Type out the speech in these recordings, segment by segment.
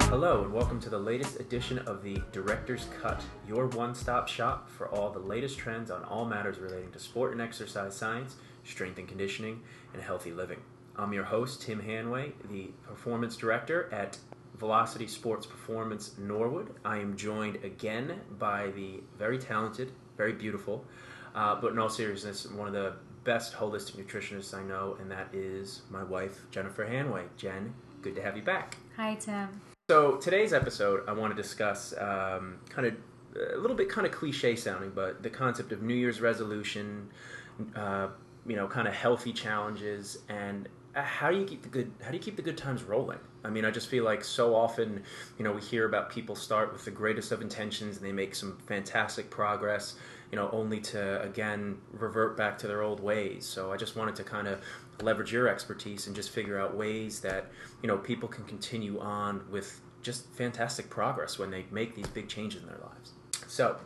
Hello, and welcome to the latest edition of the Director's Cut, your one stop shop for all the latest trends on all matters relating to sport and exercise science, strength and conditioning, and healthy living. I'm your host, Tim Hanway, the Performance Director at Velocity Sports Performance Norwood. I am joined again by the very talented, very beautiful, uh, but in all seriousness, one of the best holistic nutritionists I know, and that is my wife, Jennifer Hanway. Jen, good to have you back. Hi, Tim. So today's episode, I want to discuss um, kind of a little bit kind of cliche sounding, but the concept of New Year's resolution, uh, you know, kind of healthy challenges, and Uh, how do you keep the good how do you keep the good times rolling? I mean i just feel like so often you know we hear about people start with the greatest of intentions and they make some fantastic progress you know only to again revert back to their old ways. So i just wanted to kind of leverage your expertise and just figure out ways that you know people can continue on with just fantastic progress when they make these big changes in their lives. So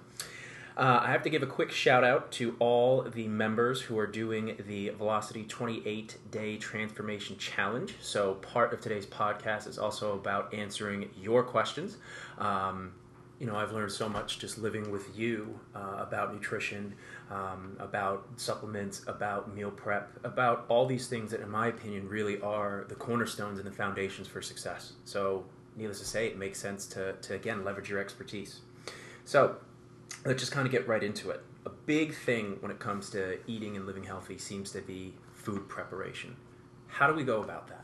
uh, I have to give a quick shout out to all the members who are doing the Velocity 28 Day Transformation Challenge. So, part of today's podcast is also about answering your questions. Um, you know, I've learned so much just living with you uh, about nutrition, um, about supplements, about meal prep, about all these things that, in my opinion, really are the cornerstones and the foundations for success. So, needless to say, it makes sense to, to again, leverage your expertise. So, let's just kind of get right into it. A big thing when it comes to eating and living healthy seems to be food preparation. How do we go about that?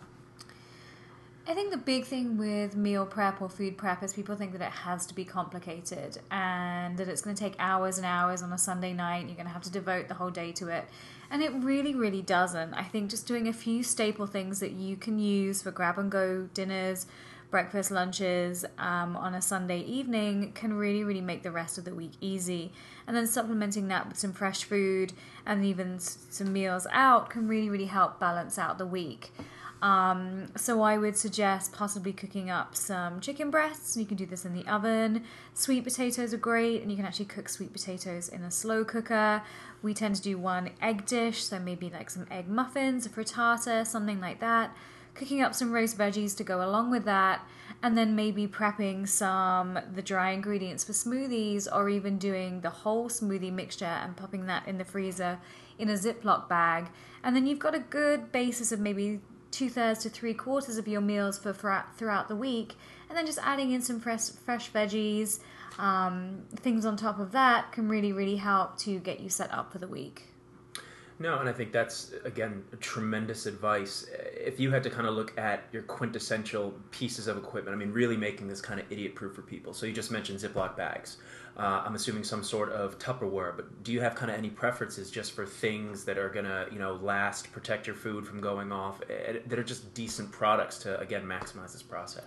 I think the big thing with meal prep or food prep is people think that it has to be complicated and that it's going to take hours and hours on a Sunday night. And You're going to have to devote the whole day to it. And it really, really doesn't. I think just doing a few staple things that you can use for grab and go dinners, breakfast, lunches um, on a Sunday evening can really, really make the rest of the week easy. And then supplementing that with some fresh food and even some meals out can really, really help balance out the week. Um, so I would suggest possibly cooking up some chicken breasts. You can do this in the oven. Sweet potatoes are great, and you can actually cook sweet potatoes in a slow cooker. We tend to do one egg dish, so maybe like some egg muffins, a frittata, something like that cooking up some roast veggies to go along with that, and then maybe prepping some the dry ingredients for smoothies, or even doing the whole smoothie mixture and popping that in the freezer in a Ziploc bag, and then you've got a good basis of maybe two thirds to three quarters of your meals for, throughout the week, and then just adding in some fresh fresh veggies. Um, things on top of that can really, really help to get you set up for the week. No, and I think that's again tremendous advice. If you had to kind of look at your quintessential pieces of equipment, I mean, really making this kind of idiot proof for people. So you just mentioned Ziploc bags. Uh, I'm assuming some sort of Tupperware, but do you have kind of any preferences just for things that are gonna, you know, last, protect your food from going off, eh, that are just decent products to again maximize this process?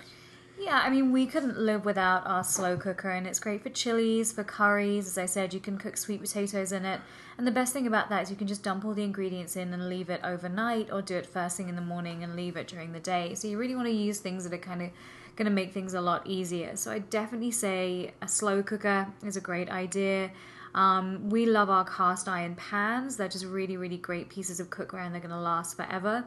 Yeah, I mean, we couldn't live without our slow cooker, and it's great for chilies, for curries. As I said, you can cook sweet potatoes in it. And the best thing about that is you can just dump all the ingredients in and leave it overnight, or do it first thing in the morning and leave it during the day. So you really want to use things that are kind of going to make things a lot easier. So I definitely say a slow cooker is a great idea. Um, we love our cast iron pans. They're just really, really great pieces of cookware and they're going to last forever.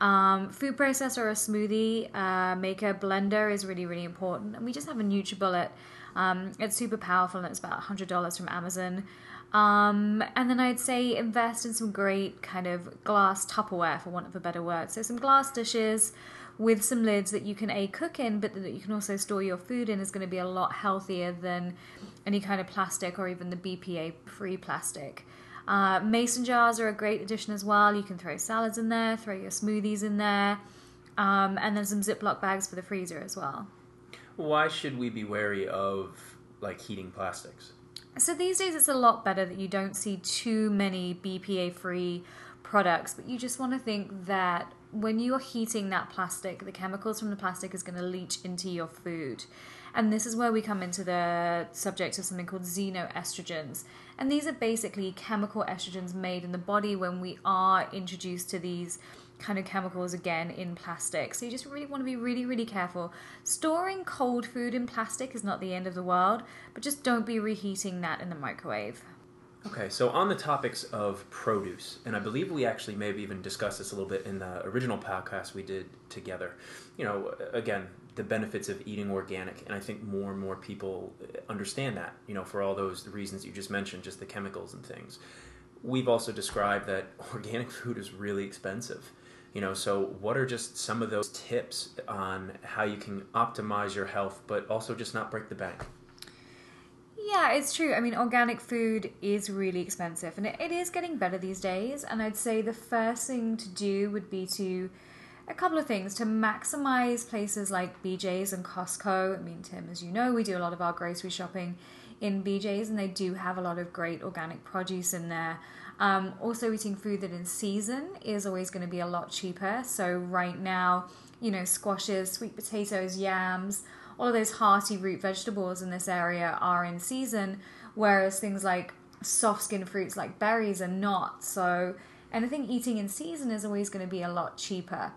Um, food processor or smoothie uh, maker blender is really, really important. And we just have a NutriBullet. Um, it's super powerful and it's about $100 from Amazon. Um, and then I'd say invest in some great kind of glass Tupperware, for want of a better word. So some glass dishes with some lids that you can a cook in, but that you can also store your food in is going to be a lot healthier than any kind of plastic or even the BPA free plastic. Uh, mason jars are a great addition as well. You can throw salads in there, throw your smoothies in there, um, and then some Ziploc bags for the freezer as well. Why should we be wary of like heating plastics? So these days it's a lot better that you don't see too many BPA free products, but you just want to think that when you're heating that plastic, the chemicals from the plastic is going to leach into your food. And this is where we come into the subject of something called xenoestrogens. And these are basically chemical estrogens made in the body when we are introduced to these kind of chemicals again in plastic. So you just really want to be really, really careful. Storing cold food in plastic is not the end of the world, but just don't be reheating that in the microwave. Okay, so on the topics of produce, and I believe we actually maybe even discussed this a little bit in the original podcast we did together. You know, again, the benefits of eating organic, and I think more and more people uh, understand that. You know, for all those reasons you just mentioned, just the chemicals and things. We've also described that organic food is really expensive. You know, so what are just some of those tips on how you can optimize your health, but also just not break the bank? Yeah, it's true. I mean, organic food is really expensive and it, it is getting better these days. And I'd say the first thing to do would be to a couple of things to maximize places like BJ's and Costco. I mean, Tim, as you know, we do a lot of our grocery shopping in BJ's and they do have a lot of great organic produce in there. Um, also, eating food that in season is always going to be a lot cheaper. So, right now, you know, squashes, sweet potatoes, yams, all of those hearty root vegetables in this area are in season, whereas things like soft skinned fruits like berries are not. So anything eating in season is always going to be a lot cheaper.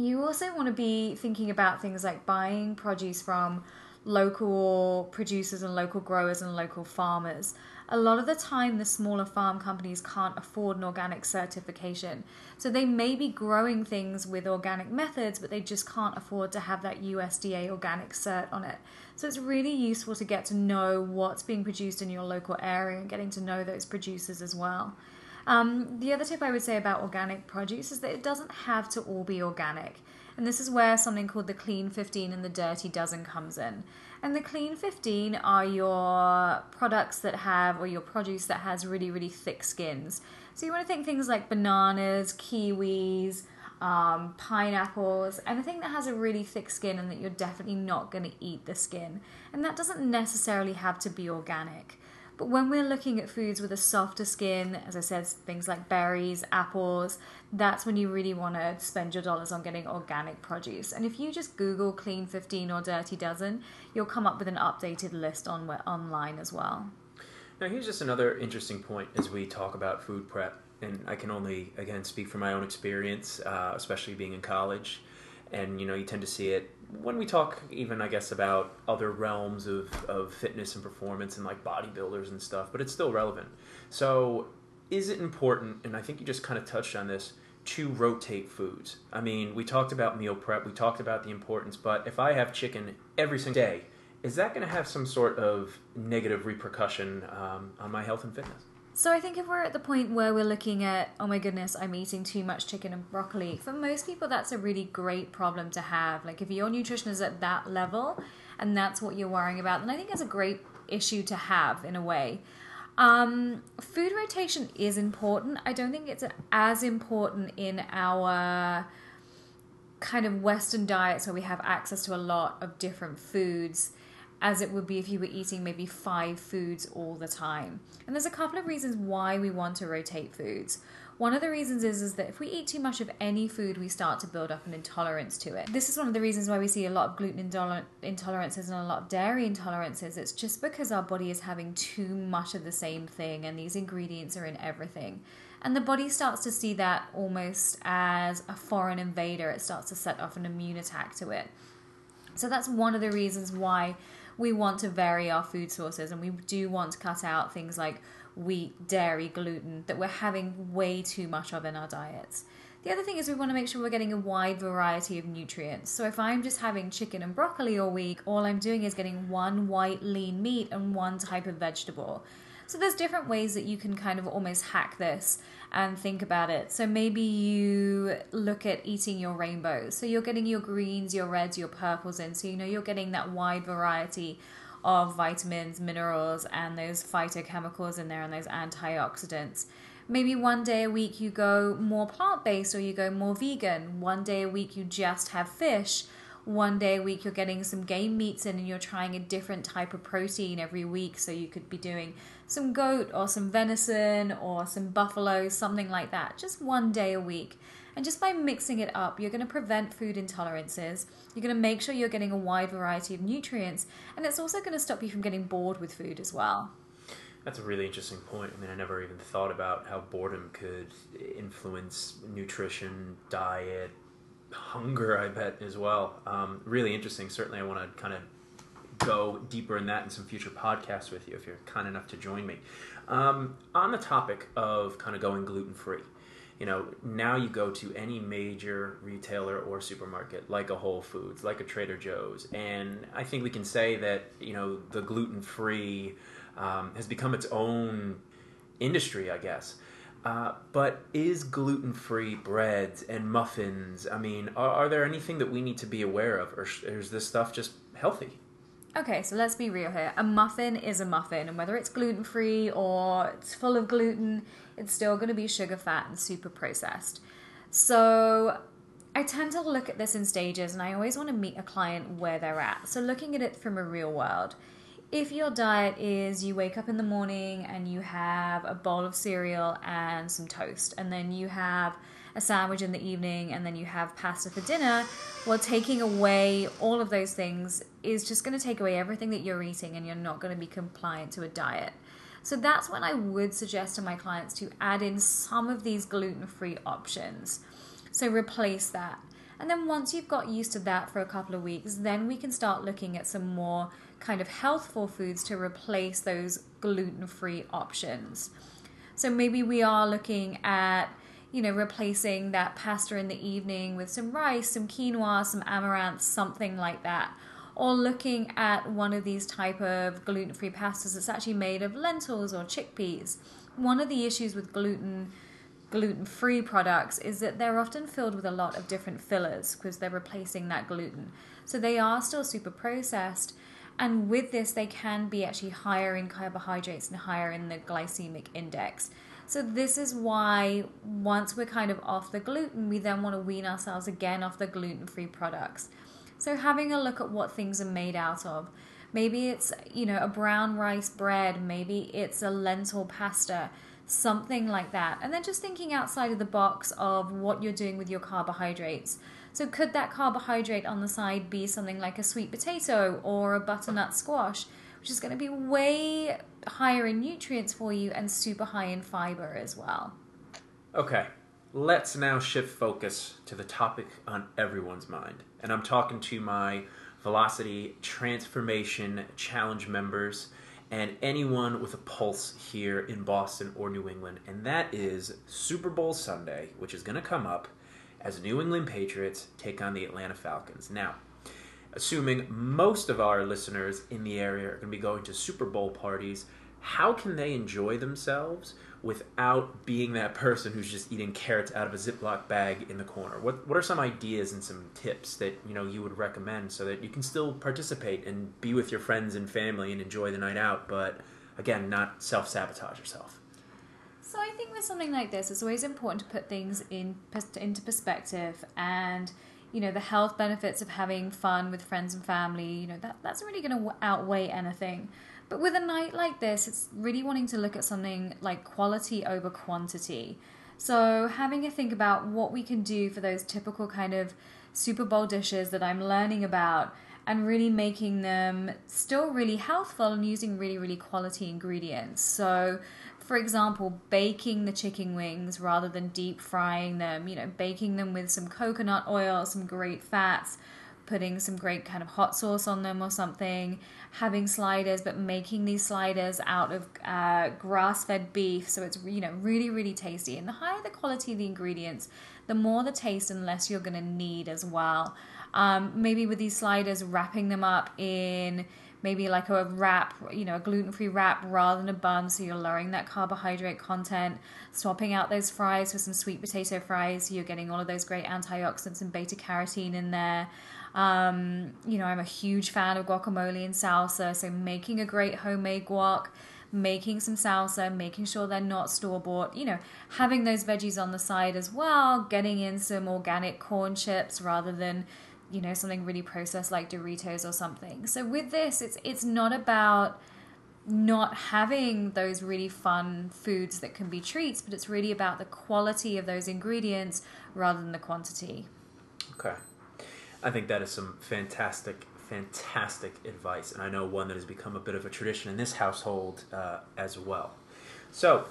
You also want to be thinking about things like buying produce from local producers and local growers and local farmers a lot of the time the smaller farm companies can't afford an organic certification. So they may be growing things with organic methods, but they just can't afford to have that USDA organic cert on it. So it's really useful to get to know what's being produced in your local area and getting to know those producers as well. Um, the other tip I would say about organic produce is that it doesn't have to all be organic. And this is where something called the Clean 15 and the Dirty Dozen comes in. And the clean 15 are your products that have, or your produce that has really, really thick skins. So you want to think things like bananas, kiwis, um, pineapples, anything that has a really thick skin and that you're definitely not going to eat the skin. And that doesn't necessarily have to be organic. But when we're looking at foods with a softer skin, as I said, things like berries, apples, that's when you really want to spend your dollars on getting organic produce. And if you just Google Clean 15 or Dirty Dozen, you'll come up with an updated list on online as well. Now, here's just another interesting point as we talk about food prep. And I can only, again, speak from my own experience, uh, especially being in college. And, you know, you tend to see it when we talk even i guess about other realms of, of fitness and performance and like bodybuilders and stuff but it's still relevant. So is it important and i think you just kind of touched on this to rotate foods? I mean we talked about meal prep we talked about the importance but if i have chicken every single day is that going to have some sort of negative repercussion um, on my health and fitness so I think if we're at the point where we're looking at, oh my goodness, I'm eating too much chicken and broccoli, for most people that's a really great problem to have. Like if your nutrition is at that level and that's what you're worrying about, then I think it's a great issue to have in a way. Um, food rotation is important. I don't think it's as important in our kind of Western diets where we have access to a lot of different foods as it would be if you were eating maybe five foods all the time. And there's a couple of reasons why we want to rotate foods. One of the reasons is, is that if we eat too much of any food, we start to build up an intolerance to it. This is one of the reasons why we see a lot of gluten intolerances and a lot of dairy intolerances. It's just because our body is having too much of the same thing, and these ingredients are in everything. And the body starts to see that almost as a foreign invader. It starts to set off an immune attack to it. So that's one of the reasons why we want to vary our food sources and we do want to cut out things like wheat, dairy, gluten that we're having way too much of in our diets. The other thing is we want to make sure we're getting a wide variety of nutrients. So if I'm just having chicken and broccoli all week, all I'm doing is getting one white lean meat and one type of vegetable. So there's different ways that you can kind of almost hack this and think about it. So maybe you look at eating your rainbows. So you're getting your greens, your reds, your purples in. So you know you're getting that wide variety of vitamins, minerals, and those phytochemicals in there and those antioxidants. Maybe one day a week you go more plant based or you go more vegan. One day a week you just have fish. One day a week you're getting some game meats in and you're trying a different type of protein every week. So you could be doing some goat or some venison or some buffalo, something like that, just one day a week. And just by mixing it up, you're going to prevent food intolerances. You're going to make sure you're getting a wide variety of nutrients, and it's also going to stop you from getting bored with food as well. That's a really interesting point. I mean, I never even thought about how boredom could influence nutrition, diet, hunger, I bet, as well. Um, really interesting. Certainly, I want to kind of go deeper in that in some future podcasts with you if you're kind enough to join me. Um, on the topic of kind of going gluten free, you know, now you go to any major retailer or supermarket, like a Whole Foods, like a Trader Joe's, and I think we can say that, you know, the gluten free um, has become its own industry, I guess. Uh, but is gluten free breads and muffins? I mean, are, are, there anything that we need to be aware of, or, sh- is this stuff just healthy? Okay, so let's be real here. A muffin is a muffin, and whether it's gluten free or it's full of gluten, it's still going to be sugar, fat, and super processed. So I tend to look at this in stages, and I always want to meet a client where they're at. So looking at it from a real world if your diet is you wake up in the morning and you have a bowl of cereal and some toast, and then you have a sandwich in the evening, and then you have pasta for dinner, well, taking away all of those things is just going to take away everything that you're eating, and you're not going to be compliant to a diet. So that's when I would suggest to my clients to add in some of these gluten free options. So replace that. And then once you've got used to that for a couple of weeks, then we can start looking at some more kind of healthful foods to replace those gluten free options. So maybe we are looking at you know, replacing that pasta in the evening with some rice, some quinoa, some amaranth, something like that. Or looking at one of these type of gluten-free pastas that's actually made of lentils or chickpeas. One of the issues with gluten gluten-free products is that they're often filled with a lot of different fillers because they're replacing that gluten. So they are still super processed and with this, they can be actually higher in carbohydrates and higher in the glycemic index. So, this is why once we're kind of off the gluten, we then want to wean ourselves again off the gluten free products. So, having a look at what things are made out of. Maybe it's, you know, a brown rice bread, maybe it's a lentil pasta, something like that. And then just thinking outside of the box of what you're doing with your carbohydrates. So, could that carbohydrate on the side be something like a sweet potato or a butternut squash, which is going to be way higher in nutrients for you and super high in fiber as well? Okay, let's now shift focus to the topic on everyone's mind. And I'm talking to my Velocity Transformation Challenge members and anyone with a pulse here in Boston or New England, and that is Super Bowl Sunday, which is going to come up as New England Patriots take on the Atlanta Falcons. Now, assuming most of our listeners in the area are going to be going to Super Bowl parties, how can they enjoy themselves without being that person who's just eating carrots out of a Ziploc bag in the corner? What what are some ideas and some tips that you know you would recommend so that you can still participate and be with your friends and family and enjoy the night out, but again, not self sabotage yourself? So I think with something like this, it's always important to put things in into perspective and you know the health benefits of having fun with friends and family you know that that's really going to outweigh anything. But with a night like this it's really wanting to look at something like quality over quantity. So having a think about what we can do for those typical kind of super bowl dishes that i'm learning about and really making them still really healthful and using really really quality ingredients. So for example, baking the chicken wings rather than deep frying them, you know, baking them with some coconut oil, some great fats, putting some great kind of hot sauce on them or something, having sliders, but making these sliders out of uh, grass fed beef. So it's, you know, really, really tasty. And the higher the quality of the ingredients, the more the taste and less you're going to need as well. Um, maybe with these sliders, wrapping them up in maybe like a wrap, you know, a gluten free wrap rather than a bun. So you're lowering that carbohydrate content, swapping out those fries for some sweet potato fries. You're getting all of those great antioxidants and beta carotene in there. Um, you know, I'm a huge fan of guacamole and salsa. So making a great homemade guac making some salsa, making sure they're not store bought, you know, having those veggies on the side as well, getting in some organic corn chips rather than you know something really processed like Doritos or something. So with this, it's it's not about not having those really fun foods that can be treats, but it's really about the quality of those ingredients rather than the quantity. Okay. I think that is some fantastic fantastic advice, and I know one that has become a bit of a tradition in this household uh, as well. So,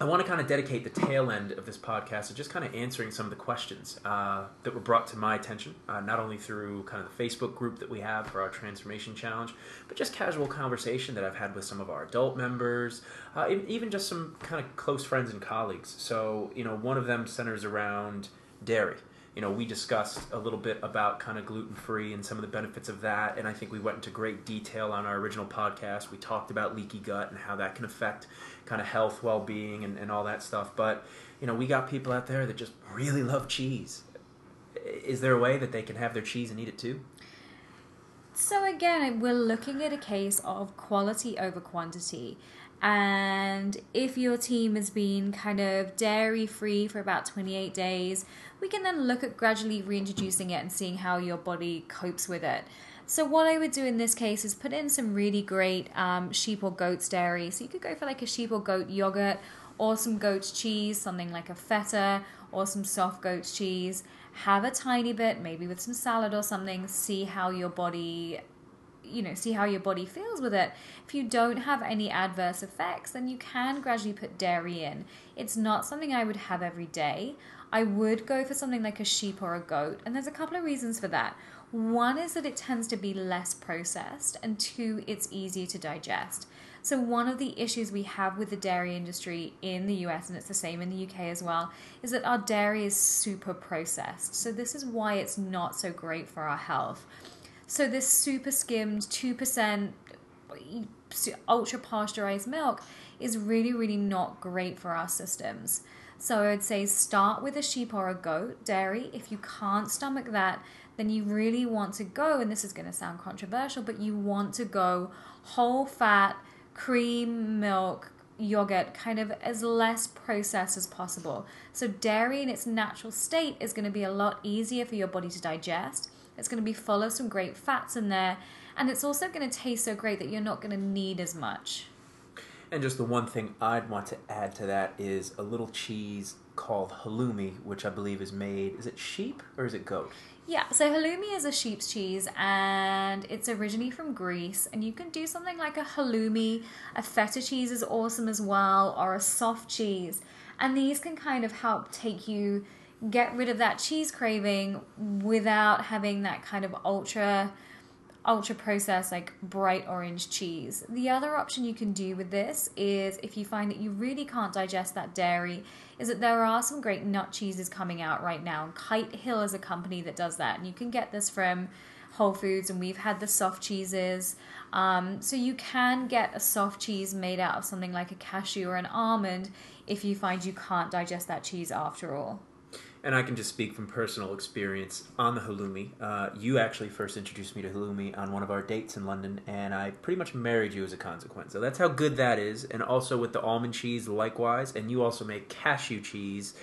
I want to kind of dedicate the tail end of this podcast to just kind of answering some of the questions uh, that were brought to my attention, uh, not only through kind of the Facebook group that we have for our Transformation Challenge, but just casual conversation that I've had with some of our adult members, uh, even just some kind of close friends and colleagues. So, you know, one of them centers around dairy you know, we discussed a little bit about kind of gluten free and some of the benefits of that. And I think we went into great detail on our original podcast. We talked about leaky gut and how that can affect kind of health, well being, and, and all that stuff. But, you know, we got people out there that just really love cheese. Is there a way that they can have their cheese and eat it too? So, again, we're looking at a case of quality over quantity. And if your team has been kind of dairy free for about 28 days, we can then look at gradually reintroducing it and seeing how your body copes with it. So, what I would do in this case is put in some really great um, sheep or goat's dairy. So, you could go for like a sheep or goat yogurt or some goat cheese, something like a feta or some soft goat cheese. Have a tiny bit, maybe with some salad or something, see how your body you know see how your body feels with it. If you don't have any adverse effects then you can gradually put dairy in. It's not something i would have every day. I would go for something like a sheep or a goat and there's a couple of reasons for that. One is that it tends to be less processed and two it's easier to digest. So one of the issues we have with the dairy industry in the US and it's the same in the UK as well is that our dairy is super processed. So this is why it's not so great for our health. So this super skimmed 2% ultra pasteurized milk is really, really not great for our systems. So I would say start with a sheep or a goat dairy. If you can't stomach that, then you really want to go, and this is going to sound controversial, but you want to go whole fat, cream, milk, yogurt, kind of as less processed as possible. So dairy in its natural state is going to be a lot easier for your body to digest it's going to be full of some great fats in there. And it's also going to taste so great that you're not going to need as much. And just the one thing I'd want to add to that is a little cheese called halloumi, which I believe is made. Is it sheep or is it goat? Yeah, so halloumi is a sheep's cheese and it's originally from Greece. And you can do something like a halloumi. A feta cheese is awesome as well, or a soft cheese. And these can kind of help take you get rid of that cheese craving without having that kind of ultra ultra processed like bright orange cheese. The other option you can do with this is if you find that you really can't digest that dairy is that there are some great nut cheeses coming out right now. Kite Hill is a company that does that and you can get this from Whole Foods and we've had the soft cheeses. Um, so you can get a soft cheese made out of something like a cashew or an almond if you find you can't digest that cheese after all and I can just speak from personal experience on the halloumi. Uh, you actually first introduced me to halloumi on one of our dates in London, and I pretty much married you as a consequence. So that's how good that is. And also with the almond cheese, likewise. And you also make cashew cheese.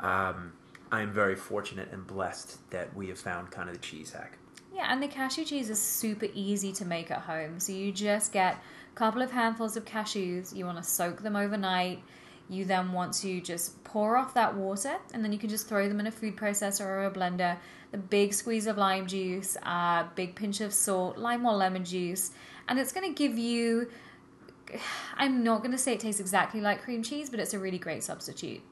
Um, I'm very fortunate and blessed that we have found kind of the cheese hack. Yeah, and the cashew cheese is super easy to make at home. So you just get a couple of handfuls of cashews, you want to soak them overnight you then want to just pour off that water and then you can just throw them in a food processor or a blender. The big squeeze of lime juice, a uh, big pinch of salt, lime or lemon juice, and it's going to give you. I'm not going to say it tastes exactly like cream cheese, but it's a really great substitute.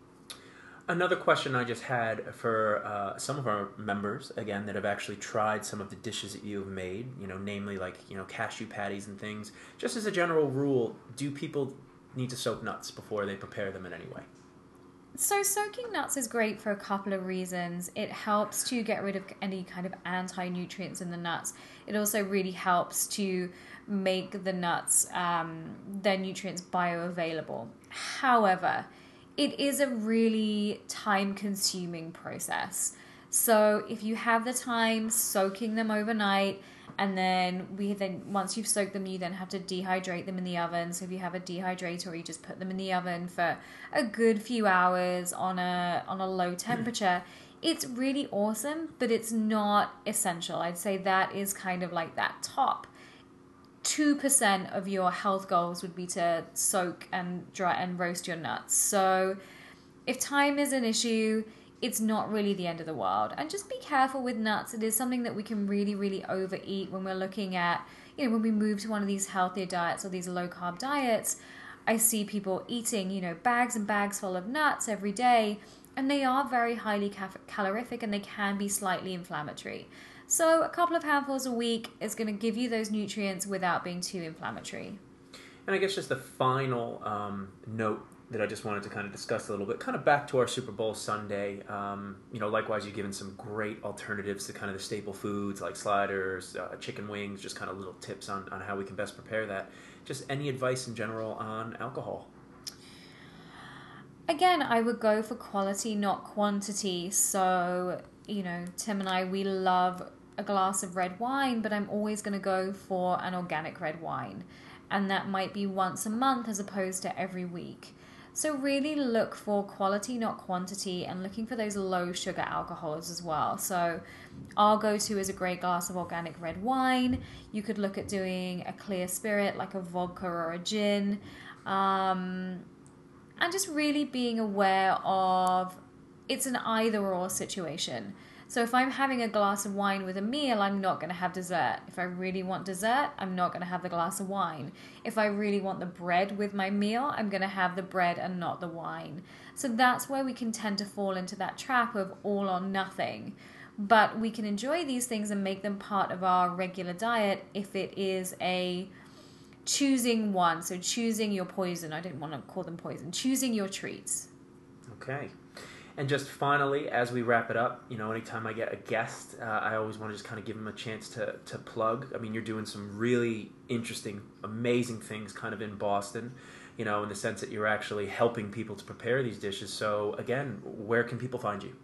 Another question I just had for uh, some of our members, again, that have actually tried some of the dishes that you have made, you know, namely like, you know, cashew patties and things. Just as a general rule, do people need to soak nuts before they prepare them in any way? So, soaking nuts is great for a couple of reasons. It helps to get rid of any kind of anti nutrients in the nuts. It also really helps to make the nuts, um, their nutrients bioavailable. However, it is a really time consuming process. So, if you have the time soaking them overnight, and then we then once you've soaked them you then have to dehydrate them in the oven. So if you have a dehydrator you just put them in the oven for a good few hours on a on a low temperature. It's really awesome but it's not essential. I'd say that is kind of like that top. 2% of your health goals would be to soak and dry and roast your nuts. So if time is an issue it's not really the end of the world. And just be careful with nuts. It is something that we can really, really overeat when we're looking at, you know, when we move to one of these healthier diets or these low carb diets. I see people eating, you know, bags and bags full of nuts every day, and they are very highly calorific and they can be slightly inflammatory. So, a couple of handfuls a week is going to give you those nutrients without being too inflammatory. And I guess just the final um, note that I just wanted to kind of discuss a little bit, kind of back to our Super Bowl Sunday. Um, you know, likewise, you've given some great alternatives to kind of the staple foods like sliders, uh, chicken wings, just kind of little tips on, on how we can best prepare that. Just any advice in general on alcohol? Again, I would go for quality, not quantity. So, you know, Tim and I, we love a glass of red wine, but I'm always going to go for an organic red wine. And that might be once a month as opposed to every week. So, really look for quality, not quantity, and looking for those low sugar alcohols as well. So, our go to is a great glass of organic red wine. You could look at doing a clear spirit like a vodka or a gin. Um, and just really being aware of it's an either or situation. So if I'm having a glass of wine with a meal, I'm not going to have dessert. If I really want dessert, I'm not going to have the glass of wine. If I really want the bread with my meal, I'm going to have the bread and not the wine. So that's where we can tend to fall into that trap of all or nothing. But we can enjoy these things and make them part of our regular diet if it is a choosing one. So choosing your poison. I didn't want to call them poison. Choosing your treats. Okay. And just finally, as we wrap it up, you know, anytime I get a guest, uh, I always want to just kind of give them a chance to, to plug. I mean, you're doing some really interesting, amazing things kind of in Boston, you know, in the sense that you're actually helping people to prepare these dishes. So, again, where can people find you?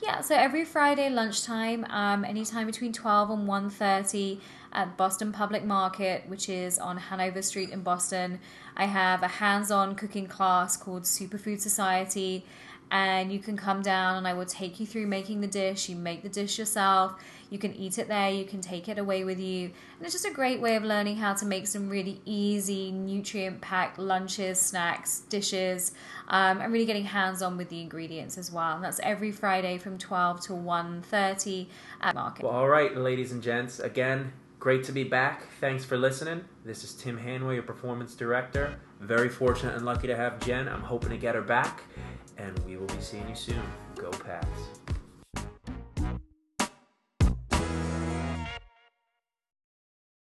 Yeah, so every Friday lunchtime, um, anytime between 12 and 1.30 at Boston Public Market, which is on Hanover Street in Boston, I have a hands-on cooking class called Superfood Society and you can come down and I will take you through making the dish. You make the dish yourself. You can eat it there. You can take it away with you. And it's just a great way of learning how to make some really easy, nutrient packed lunches, snacks, dishes, um, and really getting hands on with the ingredients as well. And that's every Friday from 12 to 1.30 at Market. Well, all right, ladies and gents. Again, great to be back. Thanks for listening. This is Tim Hanway, your performance director. Very fortunate and lucky to have Jen. I'm hoping to get her back and we will be seeing you soon. Go Pats.